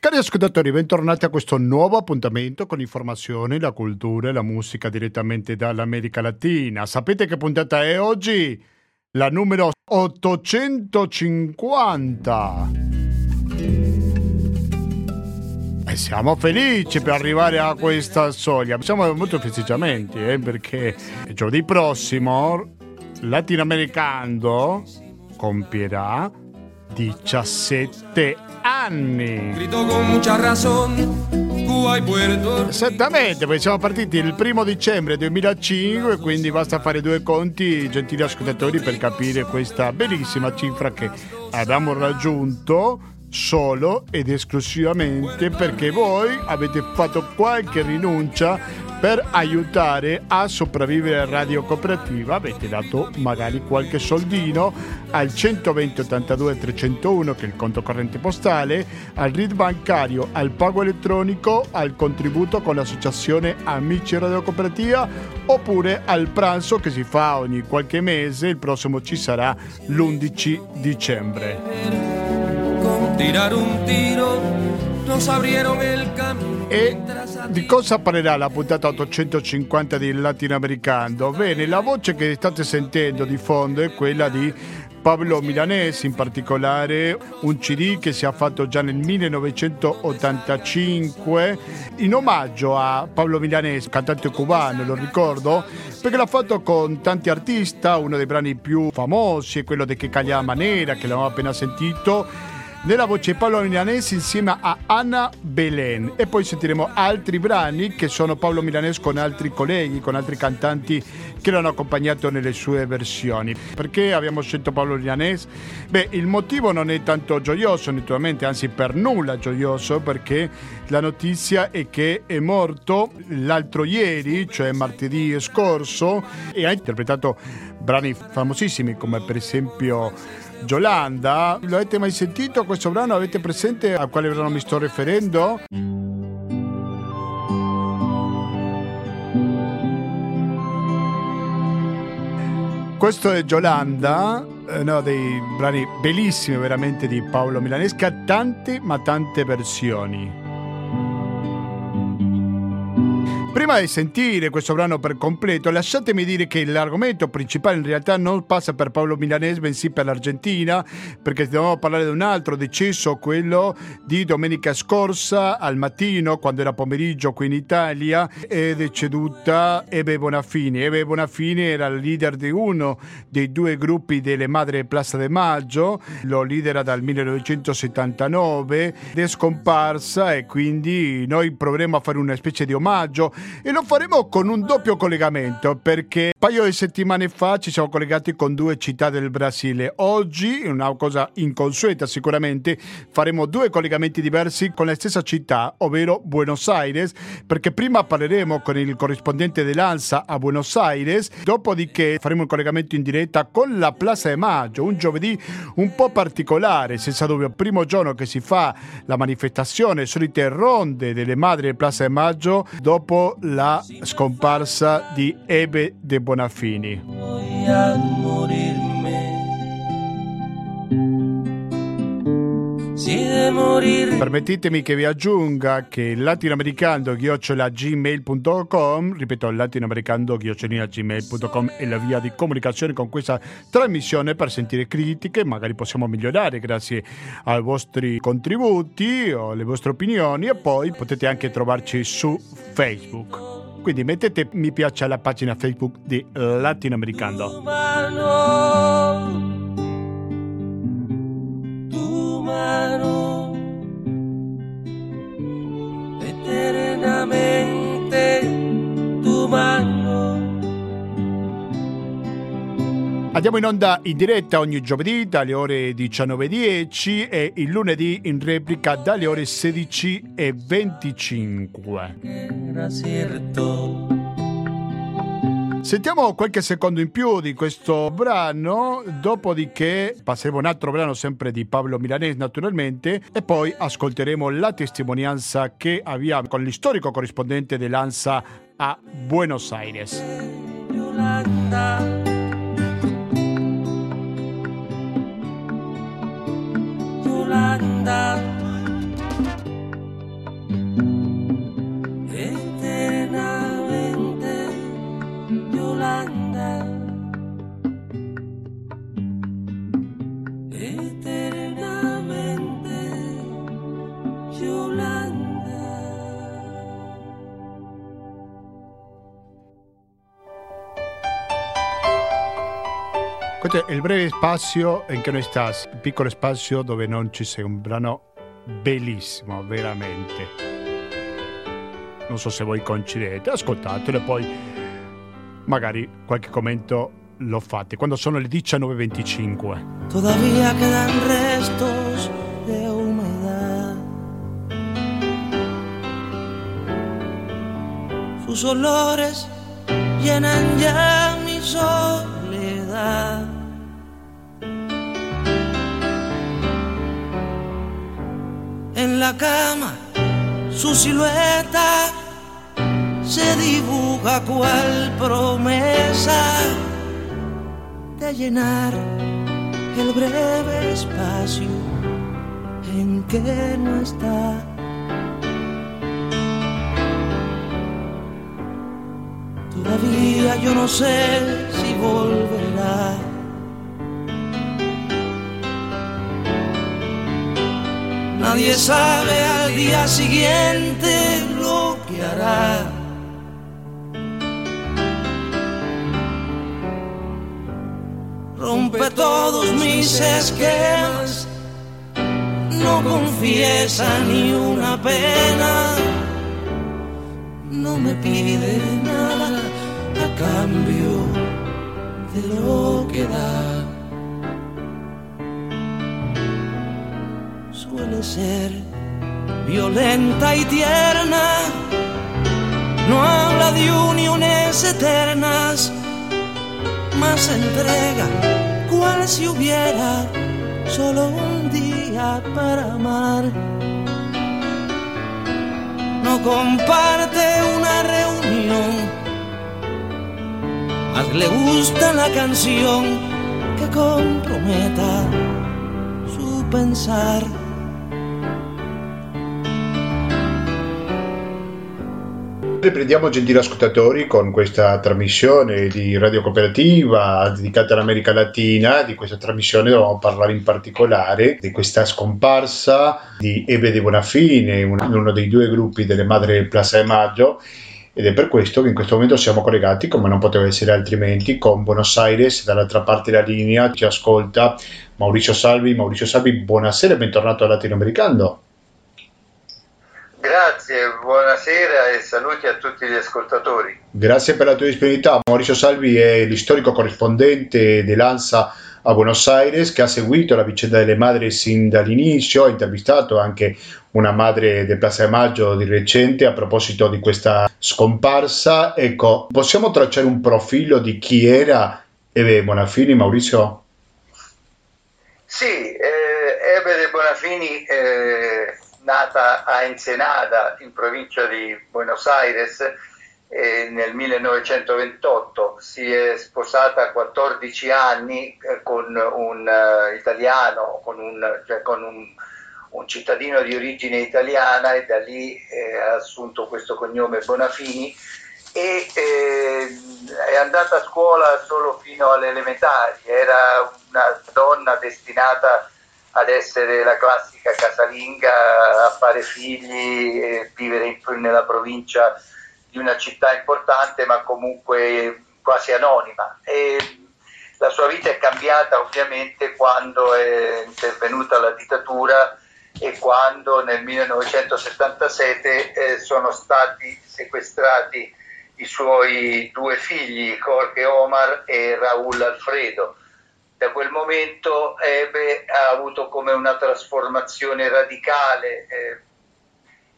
Cari ascoltatori, bentornati a questo nuovo appuntamento con informazioni, la cultura e la musica direttamente dall'America Latina. Sapete che puntata è oggi? La numero 850. E siamo felici per arrivare a questa soglia. Siamo molto festeggiamenti, eh, perché giovedì prossimo latinoamericano compierà 17 anni. Esattamente, perché siamo partiti il primo dicembre 2005, quindi basta fare due conti, gentili ascoltatori, per capire questa bellissima cifra che abbiamo raggiunto solo ed esclusivamente perché voi avete fatto qualche rinuncia per aiutare a sopravvivere Radio Cooperativa. Avete dato magari qualche soldino al 120 82 301 che è il conto corrente postale al RID bancario al pago elettronico al contributo con l'associazione Amici Radio Cooperativa oppure al pranzo che si fa ogni qualche mese il prossimo ci sarà l'11 dicembre tirar un tiro nos abrieron el camino. E di cosa parlerà la puntata 850 di Latinoamericano? Bene, la voce che state sentendo di fondo è quella di Pablo Milanese, in particolare un CD che si è fatto già nel 1985 in omaggio a Pablo Milanese, cantante cubano, lo ricordo, perché l'ha fatto con tanti artisti, uno dei brani più famosi è quello di Che Caglia Manera, che l'abbiamo appena sentito, nella voce Paolo Milanese insieme a Anna Belen e poi sentiremo altri brani che sono Paolo Milanese con altri colleghi, con altri cantanti che l'hanno accompagnato nelle sue versioni. Perché abbiamo scelto Paolo Milanese? Beh, il motivo non è tanto gioioso, naturalmente, anzi per nulla gioioso, perché la notizia è che è morto l'altro ieri, cioè martedì scorso, e ha interpretato brani famosissimi come per esempio Giolanda. Lo avete mai sentito questo brano? Avete presente a quale brano mi sto riferendo? Questo è Giolanda, eh, uno dei brani bellissimi veramente di Paolo Milanesca, tante ma tante versioni. Prima di sentire questo brano per completo, lasciatemi dire che l'argomento principale in realtà non passa per Paolo Milanese, bensì per l'Argentina, perché dobbiamo parlare di un altro decesso, quello di domenica scorsa al mattino, quando era pomeriggio qui in Italia, è deceduta Ebe Bonafini. Ebe Bonafini era il leader di uno dei due gruppi delle Madre Plaza de Maggio, lo lidera dal 1979, è scomparsa e quindi noi proveremo a fare una specie di omaggio e lo faremo con un doppio collegamento perché un paio di settimane fa ci siamo collegati con due città del Brasile. Oggi, una cosa inconsueta sicuramente, faremo due collegamenti diversi con la stessa città, ovvero Buenos Aires, perché prima parleremo con il corrispondente dell'ANSA a Buenos Aires, dopodiché faremo un collegamento in diretta con la Plaza de Maggio, un giovedì un po' particolare, senza dubbio, primo giorno che si fa la manifestazione, solite ronde delle madri del Plaza de Maggio dopo la scomparsa di Ebe de Bonafini. Morir. Permettetemi che vi aggiunga che latinoamericando-gmail.com ripeto latinoamericando-gmail.com è la via di comunicazione con questa trasmissione per sentire critiche magari possiamo migliorare grazie ai vostri contributi o alle vostre opinioni e poi potete anche trovarci su Facebook. Quindi mettete mi piace alla pagina Facebook di Latinoamericano tu mano, tu mano, eternamente tu mano. Andiamo in onda in diretta ogni giovedì dalle ore 19.10 e il lunedì in replica dalle ore 16.25. Era cierto. Sentiamo qualche secondo in più di questo brano, dopodiché passeremo un altro brano sempre di Pablo Milanese naturalmente e poi ascolteremo la testimonianza che abbiamo con l'istorico corrispondente dell'ANSA a Buenos Aires. Il breve spazio in cui noi stas, il piccolo spazio dove non ci sei, un brano bellissimo, veramente. Non so se voi coincidete, ascoltatelo e poi magari qualche commento lo fate quando sono le 19.25. Todavía quedan restos de humedad. Sus olores llenan ya mi soledad. La cama su silueta se dibuja cual promesa de llenar el breve espacio en que no está. Todavía yo no sé si volverá. Nadie sabe al día siguiente lo que hará. Rompe todos mis esquemas, no confiesa ni una pena, no me pide nada a cambio de lo que da. Ser violenta y tierna, no habla de uniones eternas, más entrega cual si hubiera solo un día para amar. No comparte una reunión, más le gusta la canción que comprometa su pensar. Riprendiamo gentili ascoltatori con questa trasmissione di Radio Cooperativa dedicata all'America Latina. Di questa trasmissione dovevamo parlare in particolare di questa scomparsa di Ebe de Bonafine, uno dei due gruppi delle Madre Plaza de Maggio ed è per questo che in questo momento siamo collegati, come non poteva essere altrimenti, con Buenos Aires, dall'altra parte della linea ci ascolta Mauricio Salvi. Mauricio Salvi, buonasera e bentornato al Latinoamericano. Grazie, buonasera e saluti a tutti gli ascoltatori. Grazie per la tua disponibilità. Mauricio Salvi è l'istorico corrispondente dell'ANSA a Buenos Aires che ha seguito la vicenda delle madri sin dall'inizio, ha intervistato anche una madre del Plaza de Maggio di recente a proposito di questa scomparsa. Ecco, possiamo tracciare un profilo di chi era Ebe Bonafini, Maurizio? Sì, eh, Ebe de Bonafini eh, nata a Ensenada, in provincia di Buenos Aires, eh, nel 1928. Si è sposata a 14 anni eh, con un uh, italiano, con, un, cioè con un, un, cittadino di origine italiana e da lì eh, ha assunto questo cognome Bonafini e eh, è andata a scuola solo fino alle elementari, era una donna destinata a ad essere la classica casalinga, a fare figli, e vivere in, nella provincia di una città importante ma comunque quasi anonima. E la sua vita è cambiata ovviamente quando è intervenuta la dittatura e quando nel 1977 eh, sono stati sequestrati i suoi due figli, Jorge Omar e Raúl Alfredo da quel momento Ebe ha avuto come una trasformazione radicale, eh,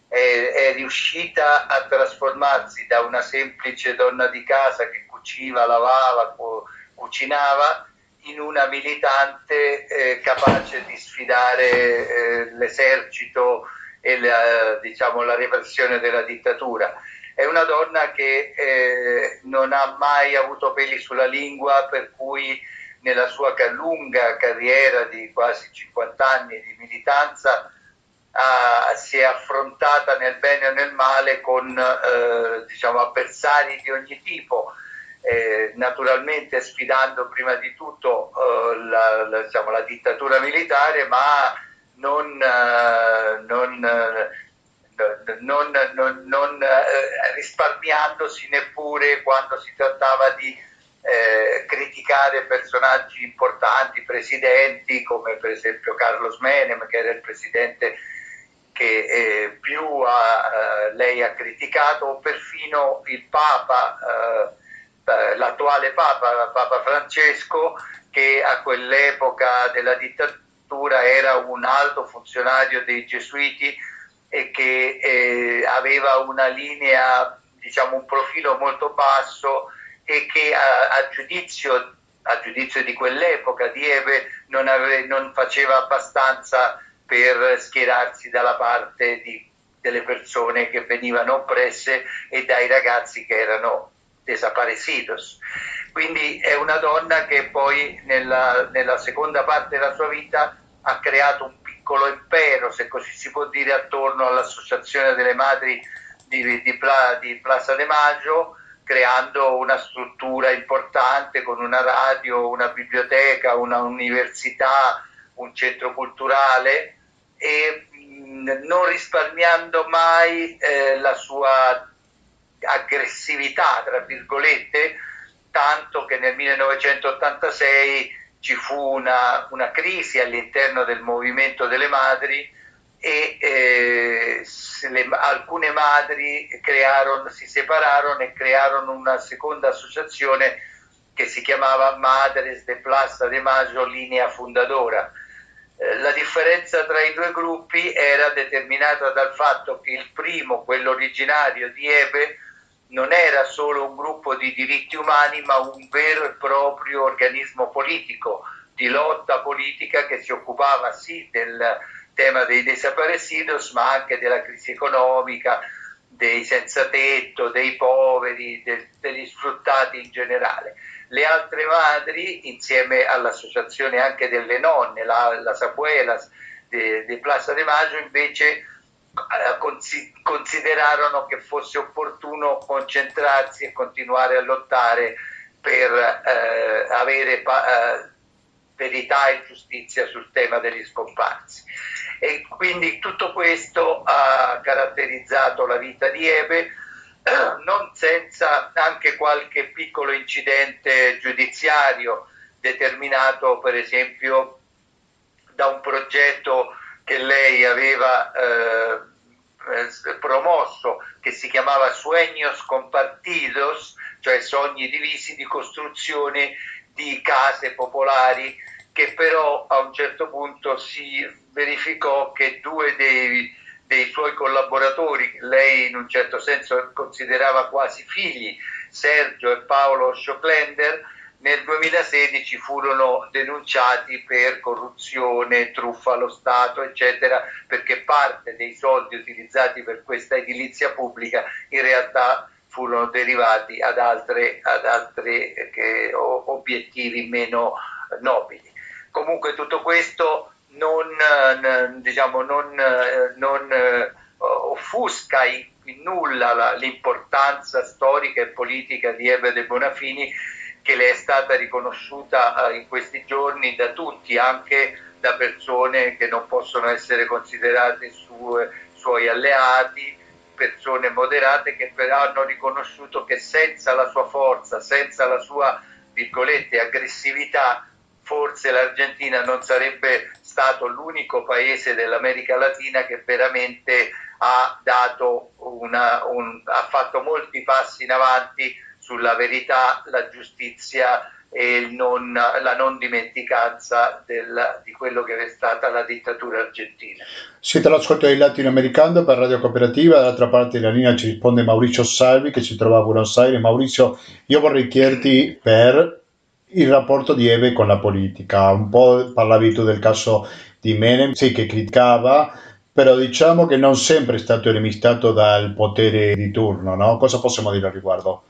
è, è, riuscita a trasformarsi da una semplice donna di casa che cuciva, lavava, cu- cucinava, in una militante eh, capace di sfidare eh, l'esercito e la, diciamo, la repressione della dittatura. È una donna che eh, non ha mai avuto peli sulla lingua, per cui nella sua lunga carriera di quasi 50 anni di militanza uh, si è affrontata nel bene o nel male con uh, diciamo, avversari di ogni tipo, eh, naturalmente sfidando prima di tutto uh, la, la, diciamo, la, dittatura militare, ma non, non, non, non risparmiandosi neppure quando si trattava di eh, criticare personaggi importanti, presidenti come per esempio Carlos Menem che era il presidente che eh, più ha, eh, lei ha criticato o perfino il Papa, eh, eh, l'attuale Papa, Papa Francesco, che a quell'epoca della dittatura era un alto funzionario dei Gesuiti e che eh, aveva una linea, diciamo un profilo molto basso e che a, a giudizio a giudizio di quell'epoca di Eve non, ave, non faceva abbastanza per schierarsi dalla parte di, delle persone che venivano oppresse e dai ragazzi che erano desaparecidos. Quindi è una donna che poi nella, nella seconda parte della sua vita ha creato un piccolo impero, se così si può dire, attorno all'Associazione delle Madri di, di, di Plaza de Maggio, creando una struttura importante con una radio, una biblioteca, una università, un centro culturale e non risparmiando mai eh, la sua aggressività, tra virgolette, tanto che nel 1986 ci fu una, una crisi all'interno del movimento delle madri e eh, le, alcune madri crearono, si separarono e crearono una seconda associazione che si chiamava Madres de Plaza de Maggio Linea Fundadora. Eh, la differenza tra i due gruppi era determinata dal fatto che il primo, quello originario di Ebe, non era solo un gruppo di diritti umani, ma un vero e proprio organismo politico, di lotta politica che si occupava sì del tema dei desaparecidos, ma anche della crisi economica, dei senza tetto, dei poveri, del, degli sfruttati in generale. Le altre madri, insieme all'associazione anche delle nonne, la, la Sabuelas di, di Plaza de Maggio, invece eh, considerarono che fosse opportuno concentrarsi e continuare a lottare per eh, avere eh, verità e giustizia sul tema degli scomparsi. E quindi tutto questo ha caratterizzato la vita di Ebe non senza anche qualche piccolo incidente giudiziario determinato per esempio da un progetto che lei aveva eh, eh, promosso che si chiamava Sueños Compartidos, cioè sogni divisi di costruzione di case popolari che però a un certo punto si verificò che due dei dei suoi collaboratori, lei in un certo senso considerava quasi figli, Sergio e Paolo Schocklender, nel 2016 furono denunciati per corruzione, truffa allo Stato, eccetera, perché parte dei soldi utilizzati per questa edilizia pubblica in realtà furono derivati ad altri eh, obiettivi meno nobili. Comunque tutto questo non, eh, diciamo, non, eh, non eh, offusca in, nulla la, l'importanza storica e politica di Eve de Bonafini che le è stata riconosciuta in questi giorni da tutti, anche da persone che non possono essere considerate sue, suoi alleati, persone moderate che però hanno riconosciuto che senza la sua forza, senza la sua virgolette aggressività, forse l'Argentina non sarebbe stato l'unico paese dell'America Latina che veramente ha, una, un, ha fatto molti passi in avanti sulla verità, la giustizia e non, la non dimenticanza del, di quello che è stata la dittatura argentina. Siete all'ascolto del latinoamericano per Radio Cooperativa, dall'altra parte della linea ci risponde Mauricio Salvi che si trova a Buenos Aires. Maurizio, io vorrei chiederti per il rapporto di Eve con la politica. Un po' parlavi tu del caso di Menem, sì, che criticava, però diciamo che non sempre è stato enemistato dal potere di turno, no? Cosa possiamo dire al riguardo?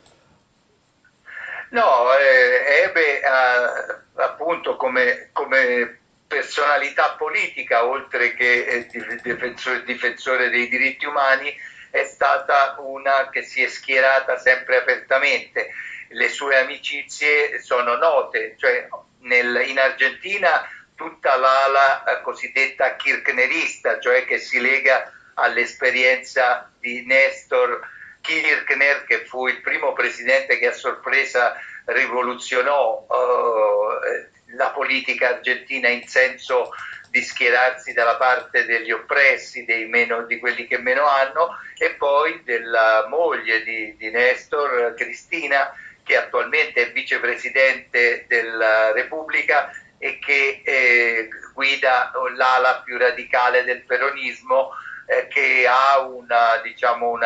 No, eh, Ebe ha, appunto come, come, personalità politica, oltre che eh, difensore, difensore dei diritti umani, è stata una che si è schierata sempre apertamente. Le sue amicizie sono note, cioè nel, in Argentina tutta l'ala cosiddetta kirchnerista, cioè che si lega all'esperienza di Nestor Kirchner, che fu il primo presidente che a sorpresa rivoluzionò uh, la politica argentina in senso di schierarsi dalla parte degli oppressi, meno, di quelli che meno hanno, e poi della moglie di, di Nestor, Cristina, che attualmente è vicepresidente della Repubblica e che eh, guida l'ala più radicale del peronismo eh, che ha una, diciamo,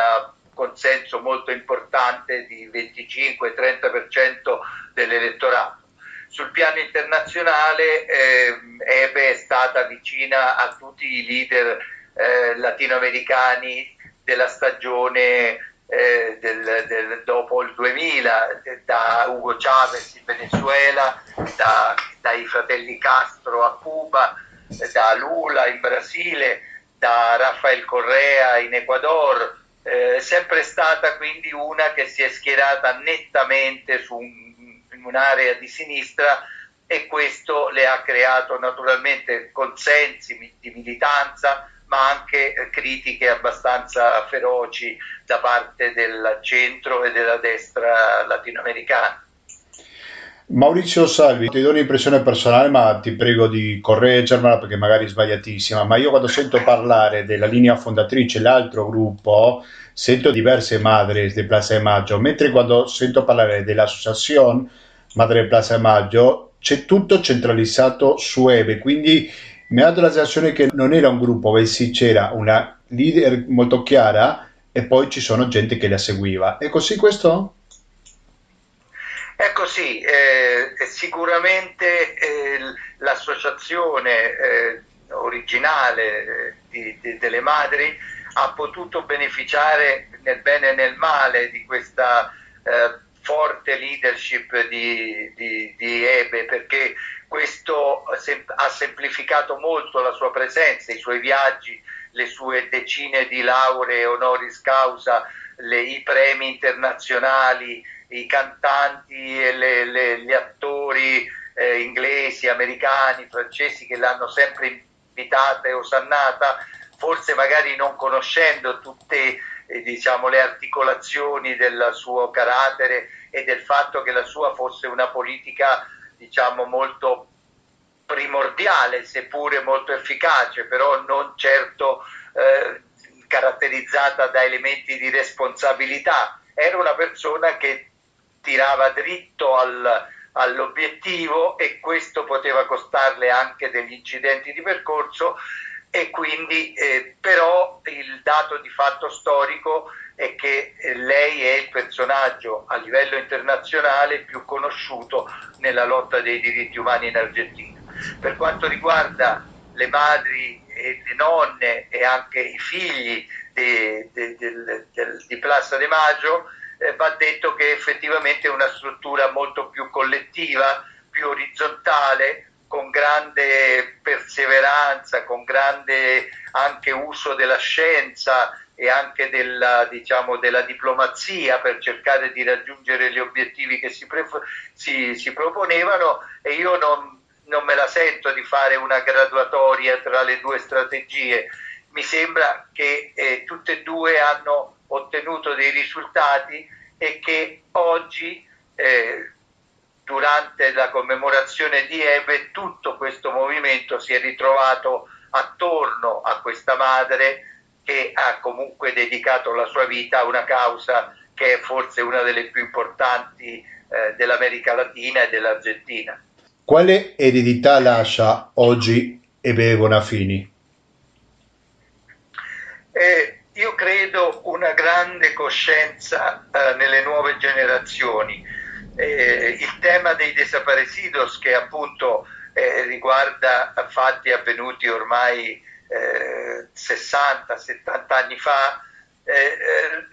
consenso molto importante di 25-30% dell'elettorato. Sul piano internazionale eh, Ebe è stata vicina a tutti i leader eh, latinoamericani della stagione eh, del, del, dopo il 2000, da Hugo Chavez in Venezuela, da, dai fratelli Castro a Cuba, da Lula in Brasile, da Rafael Correa in Ecuador, eh, sempre stata quindi una che si è schierata nettamente su un, in un'area di sinistra e questo le ha creato naturalmente consensi di militanza, ma anche eh, critiche abbastanza feroci da parte del centro e della destra latinoamericana. Maurizio Salvi, ti do un'impressione personale, ma ti prego di correggermela perché magari è sbagliatissima, ma io quando sento parlare della linea fondatrice, l'altro gruppo, sento diverse madri di Plaza de Maggio, mentre quando sento parlare dell'associazione Madre Plaza de Maggio c'è tutto centralizzato su Ebe, quindi mi ha dato la sensazione che non era un gruppo, bensì c'era una leader molto chiara e poi ci sono gente che la seguiva. È così questo? Ecco sì, eh, sicuramente eh, l'associazione eh, originale eh, di, di, delle madri ha potuto beneficiare nel bene e nel male di questa eh, forte leadership di, di, di Ebe perché questo ha semplificato molto la sua presenza, i suoi viaggi, le sue decine di lauree honoris causa, le, i premi internazionali, i cantanti e le, le, gli attori eh, inglesi, americani, francesi che l'hanno sempre invitata e osannata, forse magari non conoscendo tutte eh, diciamo, le articolazioni del suo carattere e del fatto che la sua fosse una politica diciamo, molto primordiale, seppure molto efficace, però non certo eh, caratterizzata da elementi di responsabilità. Era una persona che tirava dritto al, all'obiettivo e questo poteva costarle anche degli incidenti di percorso e quindi eh, però il dato di fatto storico è che eh, lei è il personaggio a livello internazionale più conosciuto nella lotta dei diritti umani in Argentina. Per quanto riguarda le madri e le nonne e anche i figli di, di, di, di Plaza de Maggio, eh, va detto che effettivamente è una struttura molto più collettiva, più orizzontale, con grande perseveranza, con grande anche uso della scienza e anche della, diciamo, della diplomazia per cercare di raggiungere gli obiettivi che si, pre- si, si proponevano. E io non, non me la sento di fare una graduatoria tra le due strategie. Mi sembra che eh, tutte e due hanno ottenuto dei risultati e che oggi, eh, durante la commemorazione di Ebe, tutto questo movimento si è ritrovato attorno a questa madre che ha comunque dedicato la sua vita a una causa che è forse una delle più importanti eh, dell'America Latina e dell'Argentina. Quale eredità lascia oggi Ebe Bonafini? Eh, io credo una grande coscienza eh, nelle nuove generazioni. Eh, il tema dei desaparecidos che appunto eh, riguarda fatti avvenuti ormai 60-70 eh, anni fa, eh,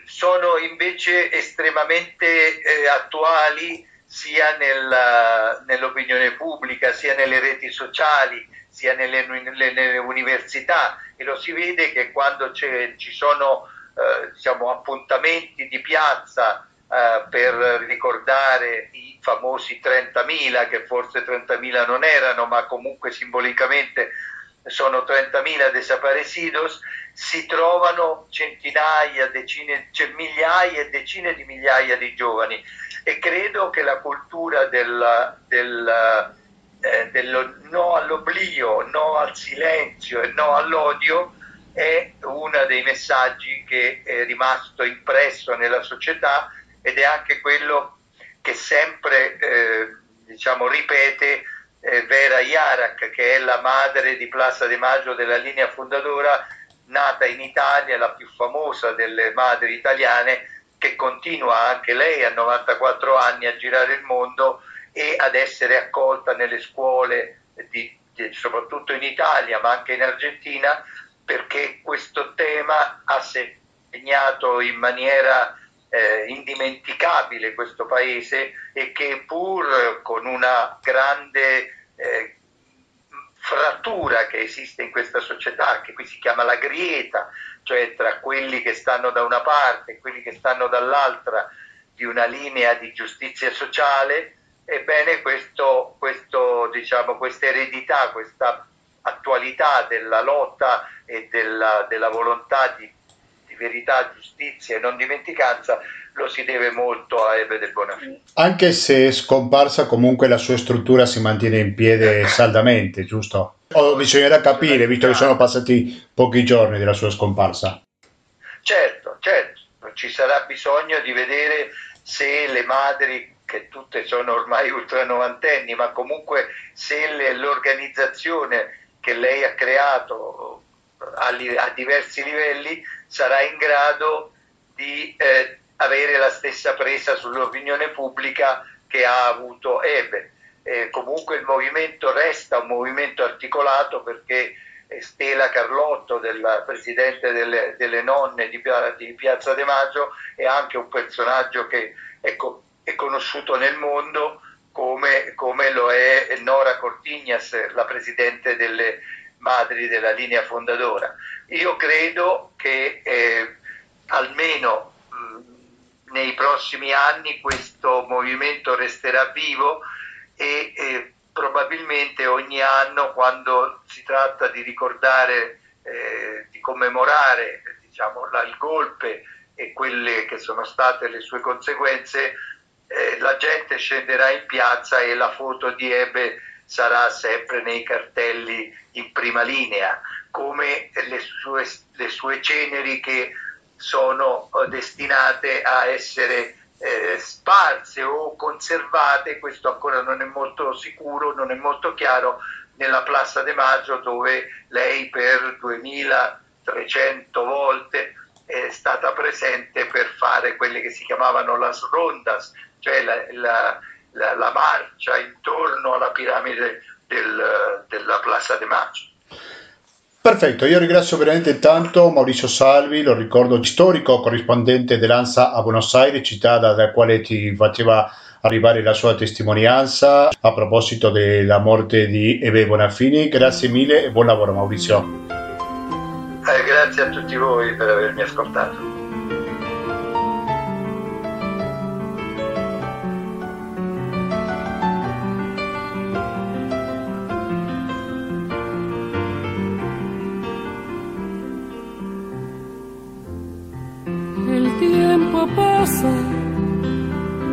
sono invece estremamente attuali sia nella, nell'opinione pubblica, sia nelle reti sociali, sia nelle, nelle, nelle università. E lo si vede che quando ci sono eh, diciamo, appuntamenti di piazza eh, per ricordare i famosi 30.000, che forse 30.000 non erano, ma comunque simbolicamente sono 30.000 desaparecidos, si trovano centinaia, decine, cioè migliaia e decine di migliaia di giovani e credo che la cultura del, del, eh, del no all'oblio, no al silenzio e no all'odio è uno dei messaggi che è rimasto impresso nella società ed è anche quello che sempre eh, diciamo, ripete eh, Vera Iarak, che è la madre di Plaza de Maggio della linea fondadora, nata in Italia, la più famosa delle madri italiane, che continua anche lei a 94 anni a girare il mondo e ad essere accolta nelle scuole, di, di, soprattutto in Italia ma anche in Argentina, perché questo tema ha segnato in maniera eh, indimenticabile questo paese e che pur con una grande eh, frattura che esiste in questa società, che qui si chiama la grieta, cioè tra quelli che stanno da una parte e quelli che stanno dall'altra di una linea di giustizia sociale, ebbene questo, questo, diciamo, questa eredità, questa attualità della lotta e della, della volontà di, verità, giustizia e non dimenticanza lo si deve molto a Ebe del Bonafini. Anche se è scomparsa, comunque la sua struttura si mantiene in piedi saldamente, giusto? O bisognerà capire, visto che sono passati pochi giorni della sua scomparsa. Certo, certo, ci sarà bisogno di vedere se le madri, che tutte sono ormai ultra novantenni, ma comunque se l'organizzazione che lei ha creato a, a diversi livelli sarà in grado di eh, avere la stessa presa sull'opinione pubblica che ha avuto Ebe. Eh, comunque il movimento resta un movimento articolato perché Stella Carlotto, del presidente delle, delle nonne di, di, Piazza De Maggio, è anche un personaggio che è, co- è conosciuto nel mondo come, come, lo è Nora Cortignas, la presidente delle madri della linea fondadora. Io credo che eh, almeno nei prossimi anni questo movimento resterà vivo e, e probabilmente ogni anno quando si tratta di ricordare, eh, di commemorare diciamo, la, il golpe e quelle che sono state le sue conseguenze, eh, la gente scenderà in piazza e la foto di Ebe sarà sempre nei cartelli in prima linea, come le sue, le sue ceneri che sono eh, destinate a essere eh, sparse o conservate, questo ancora non è molto sicuro, non è molto chiaro, nella Plaza de Maggio dove lei per 2300 volte è stata presente per fare quelle che si chiamavano las rondas, cioè la, la, la, la marcia intorno alla piramide del, della Plaza de Maggio. Perfetto, io ringrazio veramente tanto Maurizio Salvi, lo ricordo storico corrispondente dell'ANSA a Buenos Aires, città dalla quale ti faceva arrivare la sua testimonianza a proposito della morte di Ebe Bonafini. Grazie mille e buon lavoro Maurizio. Eh, grazie a tutti voi per avermi ascoltato.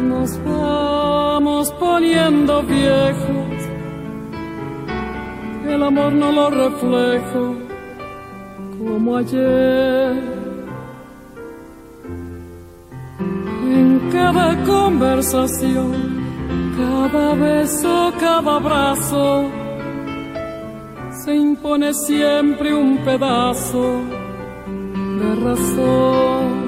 Nos vamos poniendo viejos, el amor no lo reflejo como ayer. En cada conversación, cada beso, cada abrazo, se impone siempre un pedazo de razón.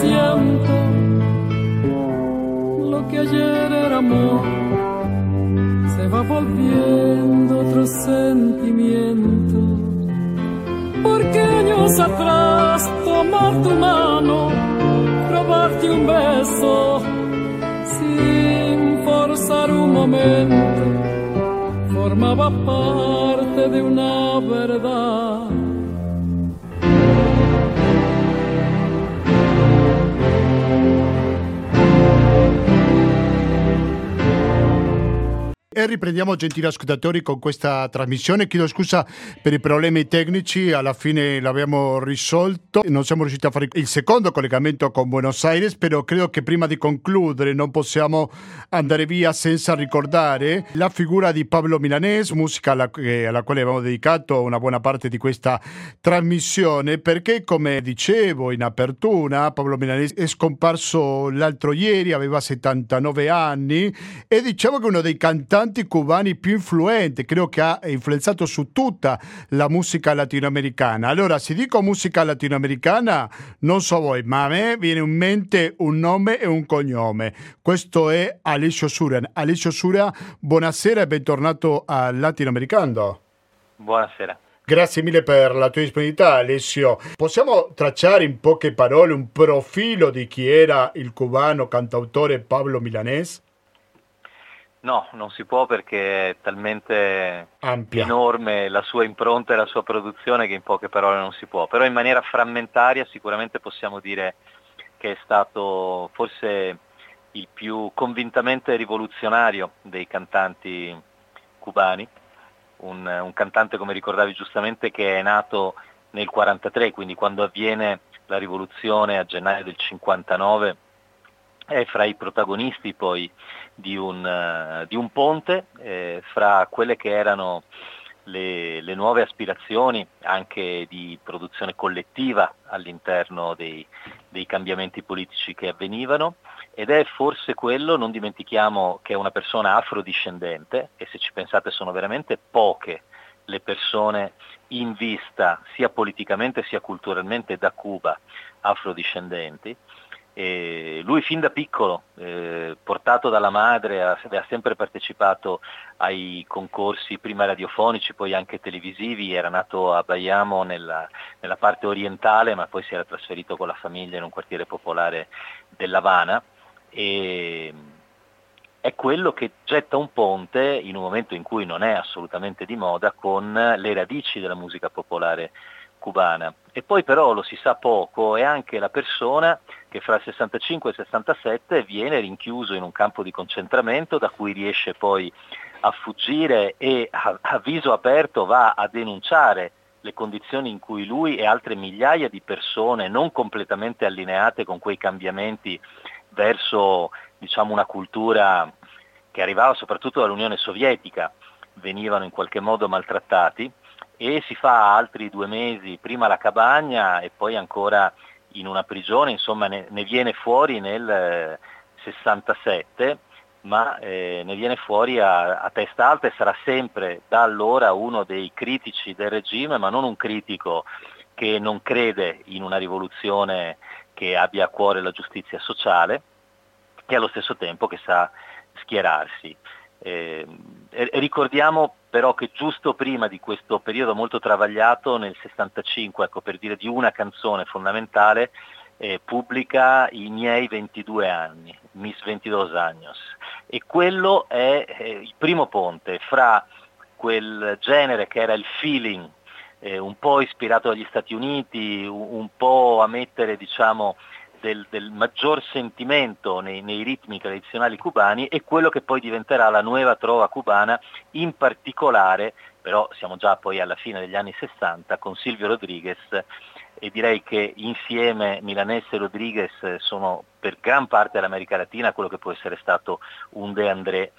Siento lo que ayer era amor se va volviendo otro sentimiento. Porque años atrás tomar tu mano, robarte un beso sin forzar un momento, formaba parte de una verdad E riprendiamo, gentili ascoltatori, con questa trasmissione. Chiedo scusa per i problemi tecnici, alla fine l'abbiamo risolto. Non siamo riusciti a fare il secondo collegamento con Buenos Aires, però credo che prima di concludere non possiamo andare via senza ricordare la figura di Pablo Milanés, musica alla, alla quale abbiamo dedicato una buona parte di questa trasmissione, perché come dicevo in apertura, Pablo Milanés è scomparso l'altro ieri, aveva 79 anni e diciamo che uno dei cantanti cantanti cubani più influenti, credo che ha influenzato su tutta la musica latinoamericana. Allora, se dico musica latinoamericana, non so voi, ma a me viene in mente un nome e un cognome. Questo è Alessio Sura. Alessio Sura, buonasera e bentornato al Latinoamericano. Buonasera. Grazie mille per la tua disponibilità Alessio. Possiamo tracciare in poche parole un profilo di chi era il cubano cantautore Pablo Milanés? No, non si può perché è talmente Ampia. enorme la sua impronta e la sua produzione che in poche parole non si può. Però in maniera frammentaria sicuramente possiamo dire che è stato forse il più convintamente rivoluzionario dei cantanti cubani, un, un cantante come ricordavi giustamente che è nato nel 1943, quindi quando avviene la rivoluzione a gennaio del 59 è fra i protagonisti poi di un, uh, di un ponte eh, fra quelle che erano le, le, nuove aspirazioni anche di produzione collettiva all'interno dei, dei cambiamenti politici che avvenivano ed è forse quello, non dimentichiamo che è una persona afrodiscendente e se ci pensate sono veramente poche le persone in vista sia politicamente sia culturalmente da Cuba afrodiscendenti e lui fin da piccolo, eh, portato dalla madre, ha, ha, sempre partecipato ai concorsi prima radiofonici, poi anche televisivi, era nato a Bayamo nella, nella parte orientale, ma poi si era trasferito con la famiglia in un quartiere popolare dell'Havana. E è quello che getta un ponte in un momento in cui non è assolutamente di moda con le radici della musica popolare cubana. E poi però lo si sa poco, è anche la persona che fra il 65 e il 67 viene rinchiuso in un campo di concentramento da cui riesce poi a fuggire e a, a viso aperto va a denunciare le condizioni in cui lui e altre migliaia di persone non completamente allineate con quei cambiamenti verso diciamo, una cultura che arrivava soprattutto dall'Unione Sovietica venivano in qualche modo maltrattati e si fa altri due mesi, prima la cabagna e poi ancora in una prigione, insomma ne, ne viene fuori nel 67, eh, ma eh, ne viene fuori a, a, testa alta e sarà sempre da allora uno dei critici del regime, ma non un critico che non crede in una rivoluzione che abbia a cuore la giustizia sociale e allo stesso tempo che sa schierarsi. Eh, ricordiamo però che giusto prima di questo periodo molto travagliato, nel 65, ecco, per dire di una canzone fondamentale, eh, pubblica I miei 22 anni, Mis 22 años, e quello è eh, il primo ponte fra quel genere che era il feeling, eh, un po' ispirato dagli Stati Uniti, un, un po' a mettere diciamo, del, del maggior sentimento nei, nei, ritmi tradizionali cubani e quello che poi diventerà la nuova trova cubana, in particolare, però siamo già poi alla fine degli anni 60, con Silvio Rodriguez. E direi che insieme Milanese e Rodriguez sono per gran parte dell'America Latina quello che può essere stato un De André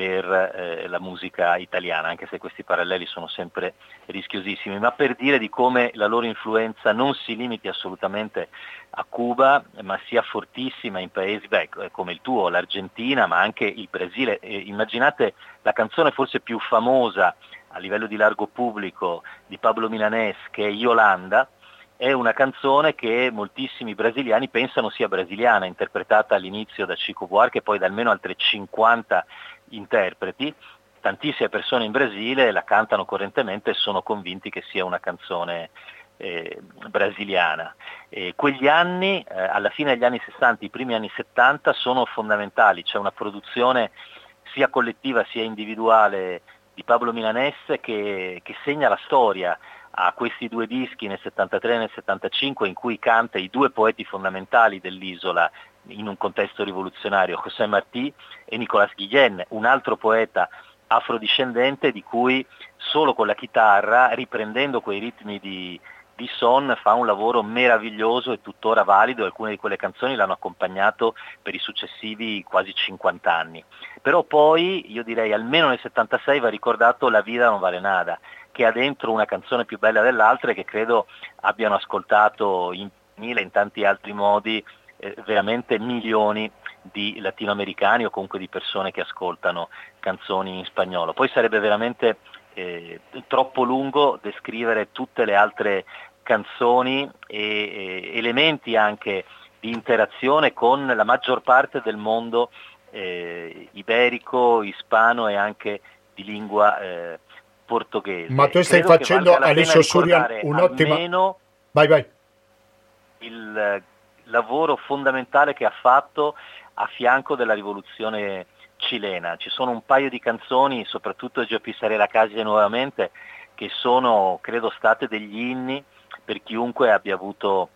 per eh, la musica italiana, anche se questi paralleli sono sempre rischiosissimi, ma per dire di come la loro influenza non si limiti assolutamente a Cuba, ma sia fortissima in paesi beh, come il tuo, l'Argentina, ma anche il Brasile. Eh, immaginate la canzone forse più famosa a livello di largo pubblico di Pablo Milanés, che è Yolanda, è una canzone che moltissimi brasiliani pensano sia brasiliana, interpretata all'inizio da Chico Buarque e poi da almeno altre 50 interpreti. Tantissime persone in Brasile la cantano correntemente e sono convinti che sia una canzone eh, brasiliana. E quegli anni, eh, alla fine degli anni 60, i primi anni 70, sono fondamentali, c'è una produzione sia collettiva sia individuale di Pablo Milanese che, che segna la storia a questi due dischi nel 73 e nel 75 in cui canta i due poeti fondamentali dell'isola in un contesto rivoluzionario, José Martí e Nicolas Guillen, un altro poeta afrodiscendente di cui solo con la chitarra, riprendendo quei ritmi di, di Son fa un lavoro meraviglioso e tuttora valido, alcune di quelle canzoni l'hanno accompagnato per i successivi quasi 50 anni. Però poi io direi almeno nel 76 va ricordato La Vida non vale nada, che ha dentro una canzone più bella dell'altra e che credo abbiano ascoltato in mille e in tanti altri modi eh, veramente milioni di latinoamericani o comunque di persone che ascoltano canzoni in spagnolo. Poi sarebbe veramente eh, troppo lungo descrivere tutte le altre canzoni e, e elementi anche di interazione con la maggior parte del mondo eh, iberico, ispano e anche di lingua eh, portoghese. Ma tu stai Credo facendo Alessio Surian un'ottima... Vai, vai. Il lavoro fondamentale che ha fatto a fianco della rivoluzione cilena. Ci sono un paio di canzoni, soprattutto Gio Pissarella Casi nuovamente, che sono, credo, state degli inni per chiunque abbia avuto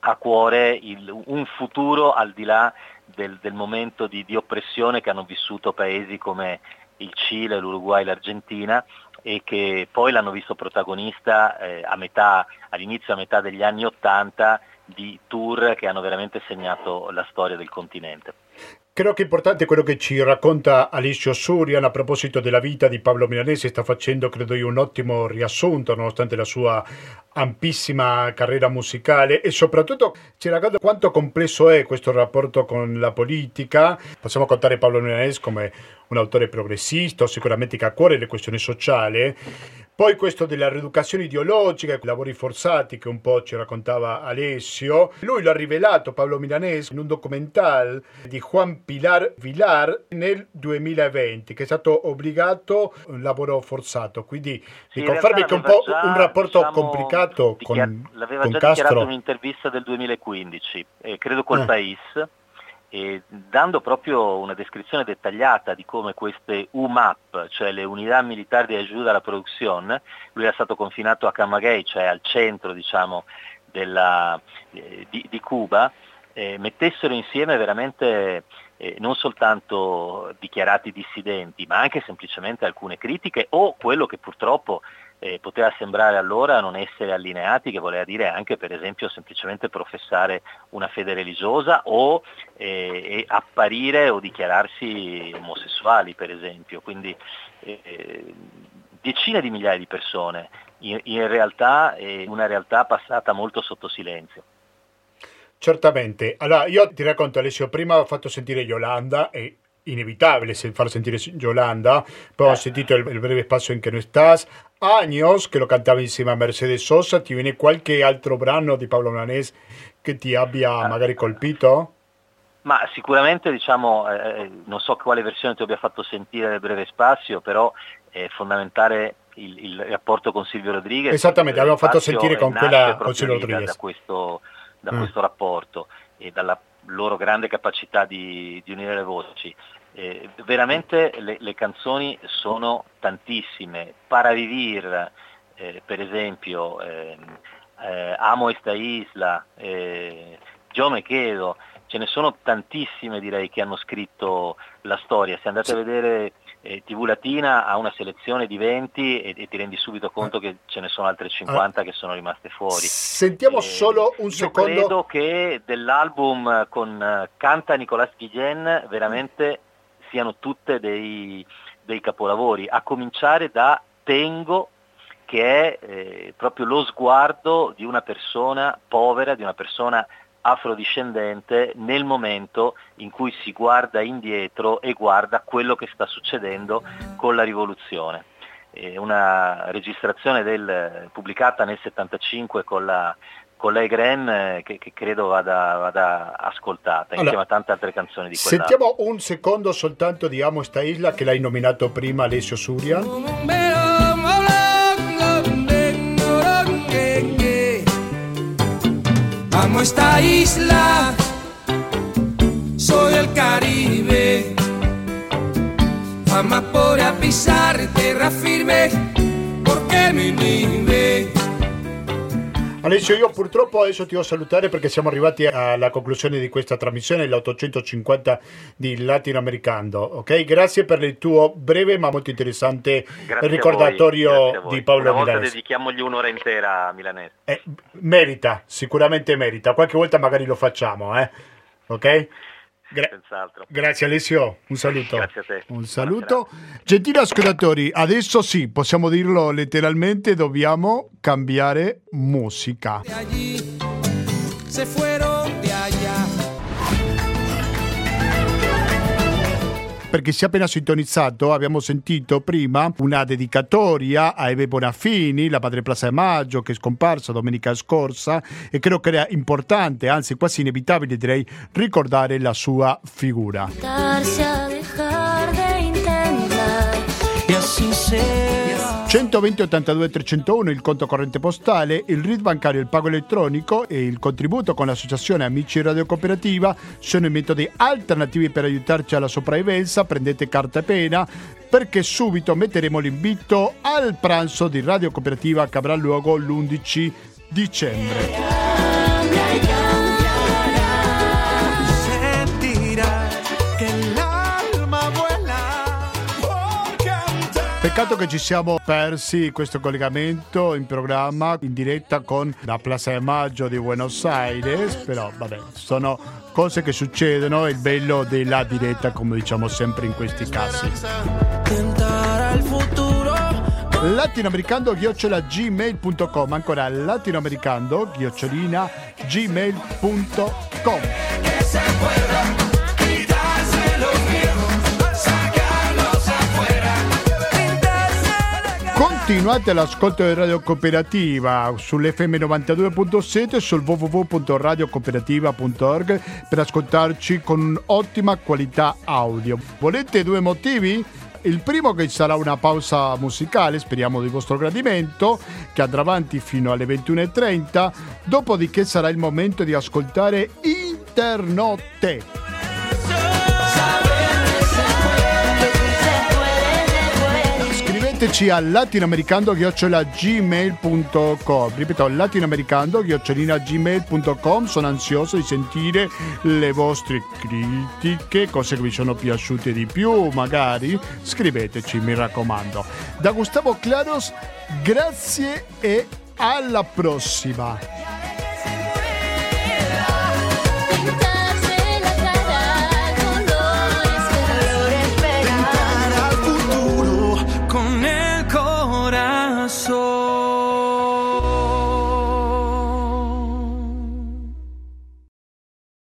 a cuore il, un futuro al di là del, del momento di, di, oppressione che hanno vissuto paesi come il Cile, l'Uruguay, l'Argentina e che poi l'hanno visto protagonista eh, a metà, all'inizio a metà degli anni Ottanta di tour che hanno veramente segnato la storia del continente. Credo che è importante quello che ci racconta Alessio Surian a proposito della vita di Paolo Milanese, sta facendo credo io un ottimo riassunto nonostante la sua ampissima carriera musicale e soprattutto ci racconta quanto complesso è questo rapporto con la politica. Possiamo contare Paolo Milanese come un autore progressista, sicuramente che ha a cuore le questioni sociali, poi questo della rieducazione ideologica, lavori forzati che un po' ci raccontava Alessio. Lui l'ha rivelato Paolo Milanese in un documentario di Juan Pilar Villar nel 2020, che è stato obbligato un lavoro forzato. Quindi sì, mi confermi che è un po' già, un rapporto diciamo, complicato dichiar- con, l'aveva con già Castro. dichiarato in un'intervista del 2015, eh, credo col eh. País e dando proprio una descrizione dettagliata di come queste UMAP, cioè le unità militari di aiuto alla produzione, lui era stato confinato a Camagüey, cioè al centro diciamo, della, eh, di, di, Cuba, eh, mettessero insieme veramente eh, non soltanto dichiarati dissidenti, ma anche semplicemente alcune critiche o quello che purtroppo eh, poteva sembrare allora non essere allineati, che voleva dire anche per esempio semplicemente professare una fede religiosa o eh, apparire o dichiararsi omosessuali per esempio. Quindi eh, decine di migliaia di persone, in, in realtà è una realtà passata molto sotto silenzio. Certamente. Allora, io ti racconto Alessio, prima ho fatto sentire Yolanda e inevitabile far sentire Yolanda, poi ho eh. sentito il, il, breve spazio in che non estás, Años, che lo cantava insieme a Mercedes Sosa, ti viene qualche altro brano di Paolo Milanese che ti abbia eh. magari colpito? Ma sicuramente diciamo, eh, eh, non so quale versione ti abbia fatto sentire nel breve spazio, però è fondamentale il, il rapporto con Silvio Rodriguez. Esattamente, l'abbiamo fatto sentire con quella con Silvio Rodriguez. Da, questo, da mm. questo rapporto e dalla loro grande capacità di, di unire le voci. Eh, veramente le, le, canzoni sono tantissime. Paravivir, eh, per esempio, eh, Amo esta isla, eh, Yo me quedo, ce ne sono tantissime direi che hanno scritto la storia. Se andate a vedere eh, TV Latina ha una selezione di 20 e, e, ti rendi subito conto che ce ne sono altre 50 che sono rimaste fuori. Sentiamo eh, solo un secondo. Credo che dell'album con uh, Canta Nicolas Guillen veramente siano tutte dei, dei capolavori, a cominciare da Tengo che è eh, proprio lo sguardo di una persona povera, di una persona afrodiscendente nel momento in cui si guarda indietro e guarda quello che sta succedendo con la rivoluzione. è una registrazione del, pubblicata nel 75 con la con lei Graham eh, che, che, credo vada, vada ascoltata allora, insieme a tante altre canzoni di quella. Sentiamo un secondo soltanto di Amo esta isla che l'hai nominato prima Alessio Suria. Amo esta isla, soy el Caribe, amapobre a pisar tierra firme, porque mi nieve. Alessio, io purtroppo adesso ti devo salutare perché siamo arrivati alla conclusione di questa trasmissione, l'850 di Latinoamericano. Ok, grazie per il tuo breve ma molto interessante grazie ricordatorio di Paolo Una volta Milanese. dedichiamogli un'ora intera a Milanese. Eh, merita, sicuramente merita. Qualche volta magari lo facciamo, eh? Ok? Gra- grazie Alessio, un saluto. Grazie a te. Un saluto. Gentili ascoltatori, adesso sì, possiamo dirlo letteralmente, dobbiamo cambiare musica. Perché si è appena sintonizzato, abbiamo sentito prima una dedicatoria a Eve Bonafini, la Padre Plaza de Maggio, che è scomparsa domenica scorsa e credo che era importante, anzi quasi inevitabile direi, ricordare la sua figura. 120 82 301 il conto corrente postale, il RID bancario, il pago elettronico e il contributo con l'associazione Amici Radio Cooperativa sono i metodi alternativi per aiutarci alla sopravvivenza. Prendete carta e pena perché subito metteremo l'invito al pranzo di Radio Cooperativa che avrà luogo l'11 dicembre. Peccato che ci siamo persi questo collegamento in programma in diretta con la Plaza de Maggio di Buenos Aires, però vabbè, sono cose che succedono, è il bello della diretta come diciamo sempre in questi casi. Latinoamericando chiocciola gmail.com ancora latinoamericando Continuate l'ascolto di Radio Cooperativa sull'FM 92.7 e sul www.radiocooperativa.org per ascoltarci con ottima qualità audio. Volete due motivi? Il primo che sarà una pausa musicale, speriamo di vostro gradimento, che andrà avanti fino alle 21.30, dopodiché sarà il momento di ascoltare Internotte. Scriveteci a latinoamericando-gmail.com ripeto latinoamericando-gmail.com sono ansioso di sentire le vostre critiche cose che vi sono piaciute di più. Magari scriveteci mi raccomando. Da Gustavo Claros grazie e alla prossima